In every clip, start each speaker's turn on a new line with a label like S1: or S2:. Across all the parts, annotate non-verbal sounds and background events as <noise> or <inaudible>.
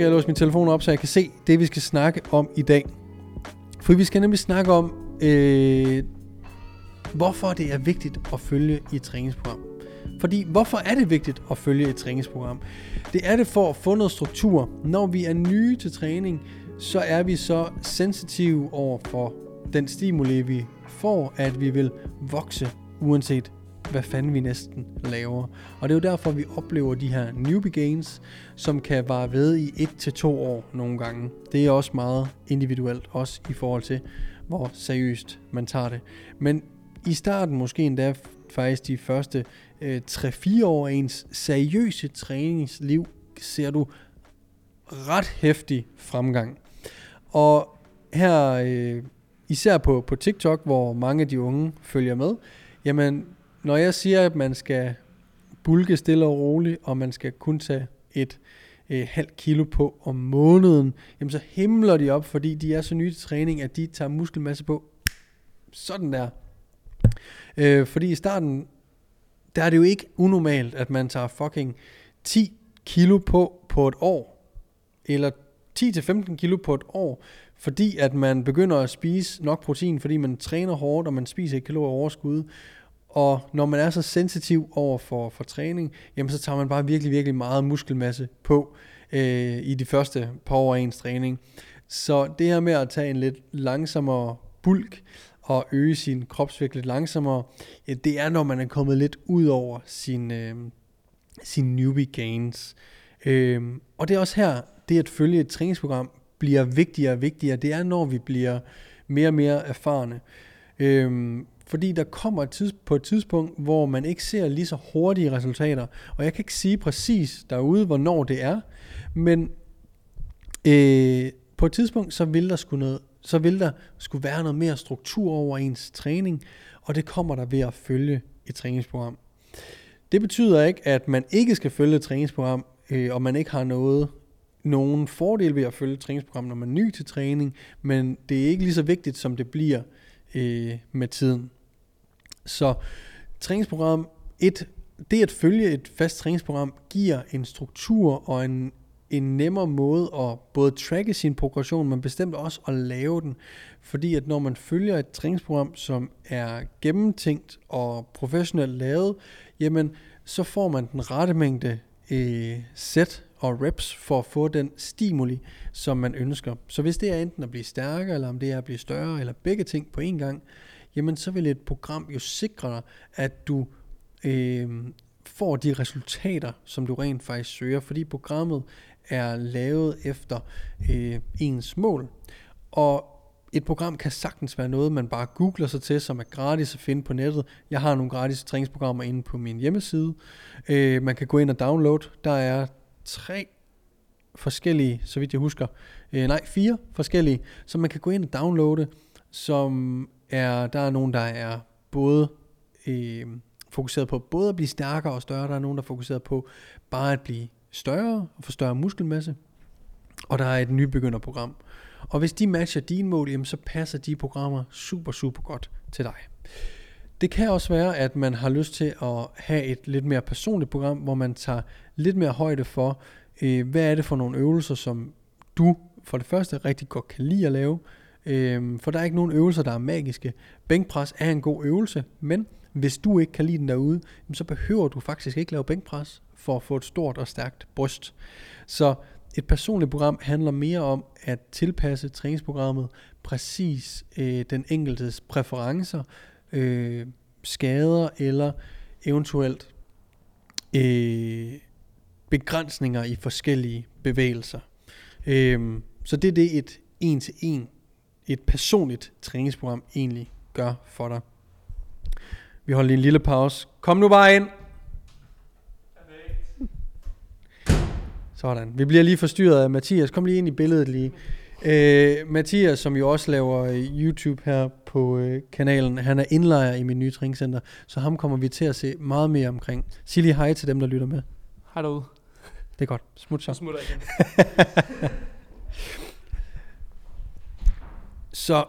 S1: Skal jeg låse min telefon op, så jeg kan se det, vi skal snakke om i dag. For vi skal nemlig snakke om, øh, hvorfor det er vigtigt at følge i et træningsprogram. Fordi hvorfor er det vigtigt at følge et træningsprogram? Det er det for at få noget struktur. Når vi er nye til træning, så er vi så sensitive over for den stimuli, vi får, at vi vil vokse, uanset hvad fanden vi næsten laver. Og det er jo derfor, vi oplever de her newbie gains, som kan vare ved i 1-2 år nogle gange. Det er også meget individuelt, også i forhold til, hvor seriøst man tager det. Men i starten, måske endda faktisk de første øh, 3-4 år af ens seriøse træningsliv, ser du ret hæftig fremgang. Og her, øh, især på, på TikTok, hvor mange af de unge følger med, jamen når jeg siger, at man skal bulke stille og roligt, og man skal kun tage et øh, halvt kilo på om måneden, jamen så himler de op, fordi de er så nye til træning, at de tager muskelmasse på sådan der. Øh, fordi i starten, der er det jo ikke unormalt, at man tager fucking 10 kilo på på et år, eller 10-15 kilo på et år, fordi at man begynder at spise nok protein, fordi man træner hårdt, og man spiser ikke kalorier overskud, og når man er så sensitiv over for, for træning, jamen så tager man bare virkelig, virkelig meget muskelmasse på øh, i de første par år af ens træning. Så det her med at tage en lidt langsommere bulk og øge sin kropsvægt lidt langsommere, ja, det er når man er kommet lidt ud over sin, øh, sin newbie gains. Øh, og det er også her, det at følge et træningsprogram bliver vigtigere og vigtigere. Det er når vi bliver mere og mere erfarne. Øh, fordi der kommer et tids, på et tidspunkt, hvor man ikke ser lige så hurtige resultater. Og jeg kan ikke sige præcis derude, hvornår det er, men øh, på et tidspunkt, så vil der skulle noget, så vil der skulle være noget mere struktur over ens træning, og det kommer der ved at følge et træningsprogram. Det betyder ikke, at man ikke skal følge et træningsprogram, øh, og man ikke har noget nogen fordel ved at følge et træningsprogram, når man er ny til træning, men det er ikke lige så vigtigt, som det bliver øh, med tiden. Så træningsprogram 1, det at følge et fast træningsprogram giver en struktur og en, en nemmere måde at både tracke sin progression, men bestemt også at lave den. Fordi at når man følger et træningsprogram, som er gennemtænkt og professionelt lavet, jamen så får man den rette mængde øh, sæt og reps for at få den stimuli, som man ønsker. Så hvis det er enten at blive stærkere, eller om det er at blive større, eller begge ting på én gang, jamen så vil et program jo sikre dig, at du øh, får de resultater, som du rent faktisk søger, fordi programmet er lavet efter øh, ens mål. Og et program kan sagtens være noget, man bare googler sig til, som er gratis at finde på nettet. Jeg har nogle gratis træningsprogrammer inde på min hjemmeside. Øh, man kan gå ind og downloade. Der er tre forskellige, så vidt jeg husker, øh, nej, fire forskellige, som man kan gå ind og downloade, som er, der er nogen, der er både øh, fokuseret på både at blive stærkere og større, der er nogen, der er fokuseret på bare at blive større og få større muskelmasse, og der er et nybegynderprogram. Og hvis de matcher dine mål, jamen, så passer de programmer super, super godt til dig. Det kan også være, at man har lyst til at have et lidt mere personligt program, hvor man tager lidt mere højde for, øh, hvad er det for nogle øvelser, som du for det første rigtig godt kan lide at lave, Øhm, for der er ikke nogen øvelser, der er magiske. Bænkpres er en god øvelse, men hvis du ikke kan lide den derude, så behøver du faktisk ikke lave bænkpres for at få et stort og stærkt bryst. Så et personligt program handler mere om at tilpasse træningsprogrammet præcis øh, den enkeltes præferencer, øh, skader eller eventuelt øh, begrænsninger i forskellige bevægelser. Øh, så det er det et en til en, et personligt træningsprogram egentlig gør for dig. Vi holder lige en lille pause. Kom nu bare ind. Sådan. Vi bliver lige forstyrret af Mathias. Kom lige ind i billedet lige. Øh, Mathias, som jo også laver øh, YouTube her på øh, kanalen, han er indlejer i min nye træningscenter, så ham kommer vi til at se meget mere omkring. Sig lige hej til dem, der lytter med.
S2: Hej derude.
S1: Det er godt. Smut så.
S2: Smutter igen. <laughs>
S1: Så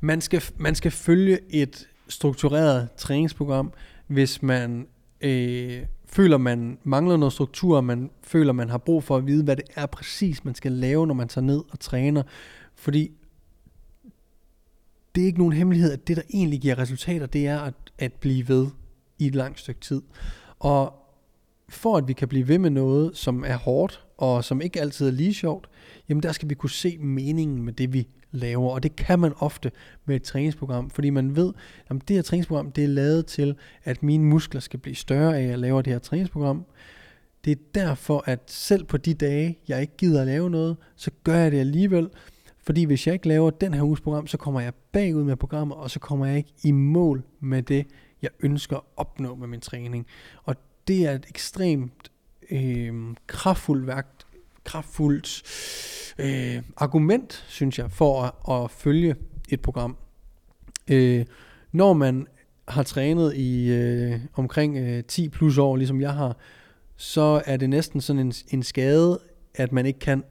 S1: man skal, man skal følge et struktureret træningsprogram, hvis man øh, føler, man mangler noget struktur, man føler, man har brug for at vide, hvad det er præcis, man skal lave, når man tager ned og træner. Fordi det er ikke nogen hemmelighed, at det, der egentlig giver resultater, det er at, at blive ved i et langt stykke tid. Og for at vi kan blive ved med noget, som er hårdt, og som ikke altid er lige sjovt, jamen der skal vi kunne se meningen med det, vi laver. Og det kan man ofte med et træningsprogram, fordi man ved, at det her træningsprogram, det er lavet til, at mine muskler skal blive større af, at jeg laver det her træningsprogram. Det er derfor, at selv på de dage, jeg ikke gider at lave noget, så gør jeg det alligevel. Fordi hvis jeg ikke laver den her uges program, så kommer jeg bagud med programmet, og så kommer jeg ikke i mål med det, jeg ønsker at opnå med min træning. Og det er et ekstremt øh, kraftfuldt værk, kraftfuldt øh, argument, synes jeg, for at, at følge et program. Øh, når man har trænet i øh, omkring øh, 10 plus år, ligesom jeg har, så er det næsten sådan en, en skade, at man ikke kan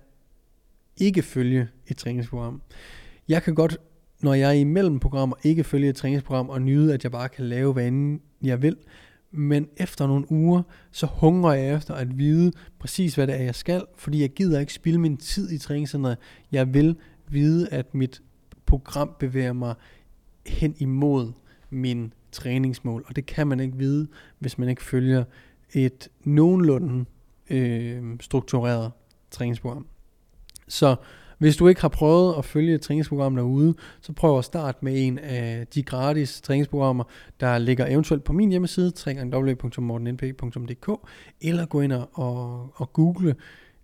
S1: ikke følge et træningsprogram. Jeg kan godt, når jeg er imellem programmer, ikke følge et træningsprogram og nyde, at jeg bare kan lave, hvad end jeg vil. Men efter nogle uger, så hungrer jeg efter at vide præcis, hvad det er, jeg skal, fordi jeg gider ikke spilde min tid i træningscenteret. Jeg vil vide, at mit program bevæger mig hen imod min træningsmål, og det kan man ikke vide, hvis man ikke følger et nogenlunde øh, struktureret træningsprogram. Så hvis du ikke har prøvet at følge et træningsprogram derude, så prøv at starte med en af de gratis træningsprogrammer, der ligger eventuelt på min hjemmeside, www.mortennp.dk, eller gå ind og, og google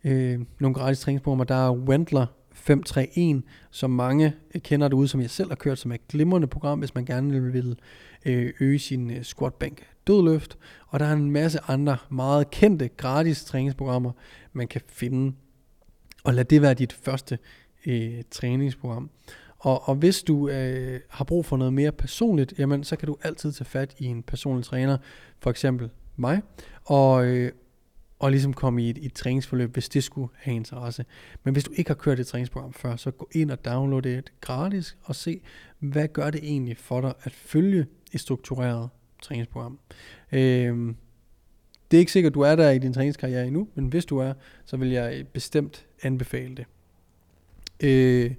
S1: øh, nogle gratis træningsprogrammer. Der er Wendler 531, som mange kender derude, som jeg selv har kørt, som er et glimrende program, hvis man gerne vil øh, øge sin øh, squat bank dødløft. Og der er en masse andre meget kendte gratis træningsprogrammer, man kan finde og lad det være dit første øh, træningsprogram. Og, og hvis du øh, har brug for noget mere personligt, jamen så kan du altid tage fat i en personlig træner, for eksempel mig, og, øh, og ligesom komme i et, et træningsforløb, hvis det skulle have interesse. Men hvis du ikke har kørt et træningsprogram før, så gå ind og download det gratis, og se, hvad gør det egentlig for dig at følge et struktureret træningsprogram. Øh, det er ikke sikkert, at du er der i din træningskarriere endnu, men hvis du er, så vil jeg bestemt anbefale det. Øh,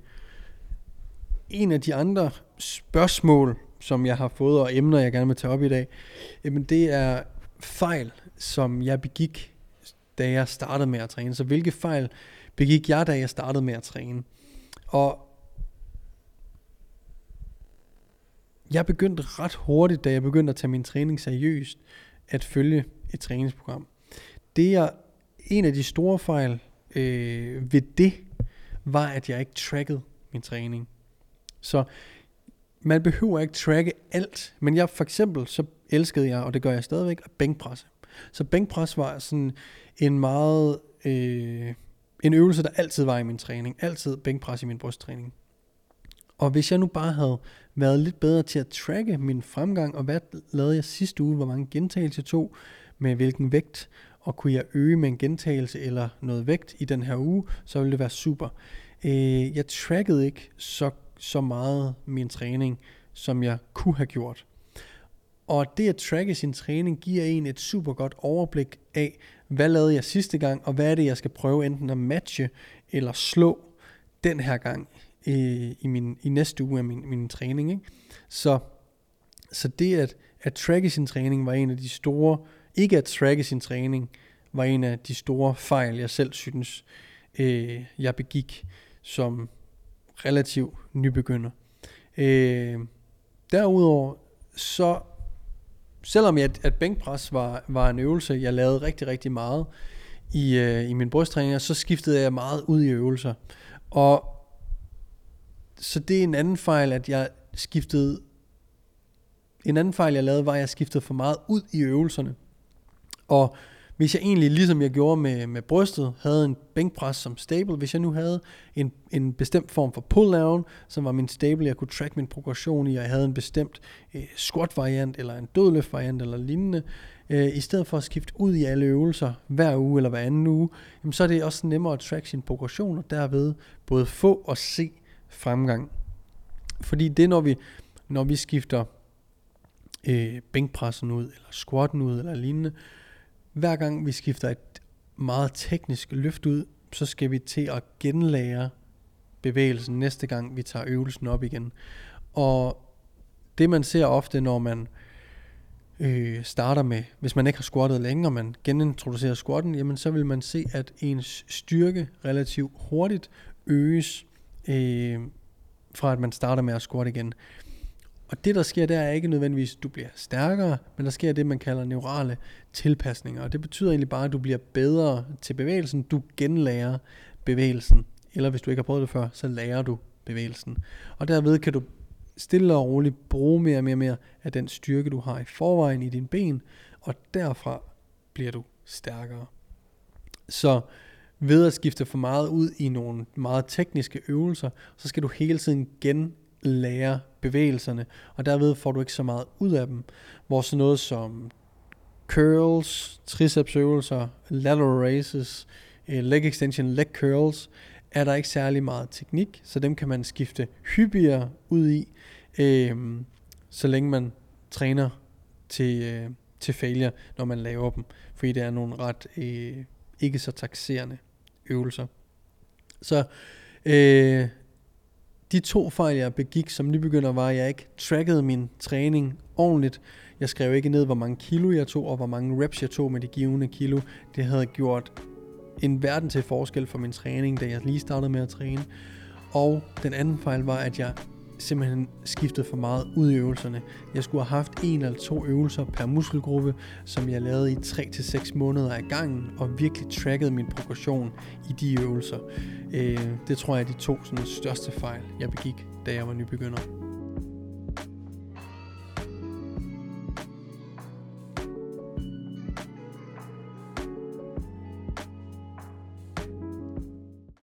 S1: en af de andre spørgsmål, som jeg har fået, og emner, jeg gerne vil tage op i dag, jamen det er fejl, som jeg begik, da jeg startede med at træne. Så hvilke fejl begik jeg, da jeg startede med at træne? Og jeg begyndte ret hurtigt, da jeg begyndte at tage min træning seriøst, at følge et træningsprogram. Det er en af de store fejl øh, ved det, var at jeg ikke trackede min træning. Så man behøver ikke tracke alt, men jeg for eksempel, så elskede jeg, og det gør jeg stadigvæk, at bænkpresse. Så bænkpres var sådan en meget, øh, en øvelse, der altid var i min træning. Altid bænkpres i min brysttræning. Og hvis jeg nu bare havde været lidt bedre til at tracke min fremgang, og hvad lavede jeg sidste uge, hvor mange gentagelser jeg tog, med hvilken vægt, og kunne jeg øge med en gentagelse eller noget vægt i den her uge, så ville det være super. Øh, jeg trackede ikke så, så meget min træning, som jeg kunne have gjort. Og det at tracke sin træning giver en et super godt overblik af, hvad lavede jeg sidste gang, og hvad er det, jeg skal prøve enten at matche eller slå den her gang øh, i, min, i næste uge af min, min træning. Ikke? Så, så det at, at tracke sin træning var en af de store ikke at tracke sin træning var en af de store fejl, jeg selv synes, øh, jeg begik som relativ nybegynder. Øh, derudover, så selvom jeg, at bænkpres var, var en øvelse, jeg lavede rigtig, rigtig meget i, øh, i min brysttræning, så skiftede jeg meget ud i øvelser. Og så det er en anden fejl, at jeg skiftede en anden fejl, jeg lavede, var, at jeg skiftede for meget ud i øvelserne. Og hvis jeg egentlig, ligesom jeg gjorde med, med brystet, havde en bænkpres som stable, hvis jeg nu havde en, en bestemt form for pull-down, som var min stable, jeg kunne track min progression i, og jeg havde en bestemt øh, squat-variant, eller en dødløft-variant, eller lignende, øh, i stedet for at skifte ud i alle øvelser hver uge eller hver anden uge, jamen, så er det også nemmere at track sin progression, og derved både få og se fremgang. Fordi det, når vi, når vi skifter øh, bænkpressen ud, eller squatten ud, eller lignende, hver gang vi skifter et meget teknisk løft ud, så skal vi til at genlære bevægelsen næste gang vi tager øvelsen op igen. Og det man ser ofte, når man øh, starter med, hvis man ikke har squattet længe, og man genintroducerer squatten, jamen så vil man se, at ens styrke relativt hurtigt øges, øh, fra at man starter med at squatte igen. Og det der sker, der er ikke nødvendigvis, at du bliver stærkere, men der sker det, man kalder neurale tilpasninger. Og det betyder egentlig bare, at du bliver bedre til bevægelsen. Du genlærer bevægelsen. Eller hvis du ikke har prøvet det før, så lærer du bevægelsen. Og derved kan du stille og roligt bruge mere og mere og mere af den styrke, du har i forvejen i dine ben, og derfra bliver du stærkere. Så ved at skifte for meget ud i nogle meget tekniske øvelser, så skal du hele tiden gen lærer bevægelserne, og derved får du ikke så meget ud af dem. Hvor sådan noget som curls, tricepsøvelser, lateral raises, øh, leg extension, leg curls, er der ikke særlig meget teknik, så dem kan man skifte hyppigere ud i, øh, så længe man træner til, øh, til failure, når man laver dem, fordi det er nogle ret øh, ikke så taxerende øvelser. Så øh, de to fejl, jeg begik som nybegynder, var, at jeg ikke trackede min træning ordentligt. Jeg skrev ikke ned, hvor mange kilo jeg tog, og hvor mange reps jeg tog med de givende kilo. Det havde gjort en verden til forskel for min træning, da jeg lige startede med at træne. Og den anden fejl var, at jeg simpelthen skiftet for meget ud i øvelserne. Jeg skulle have haft en eller to øvelser per muskelgruppe, som jeg lavede i 3-6 måneder ad gangen, og virkelig trackede min progression i de øvelser. Øh, det tror jeg er de to sådan, største fejl, jeg begik, da jeg var nybegynder.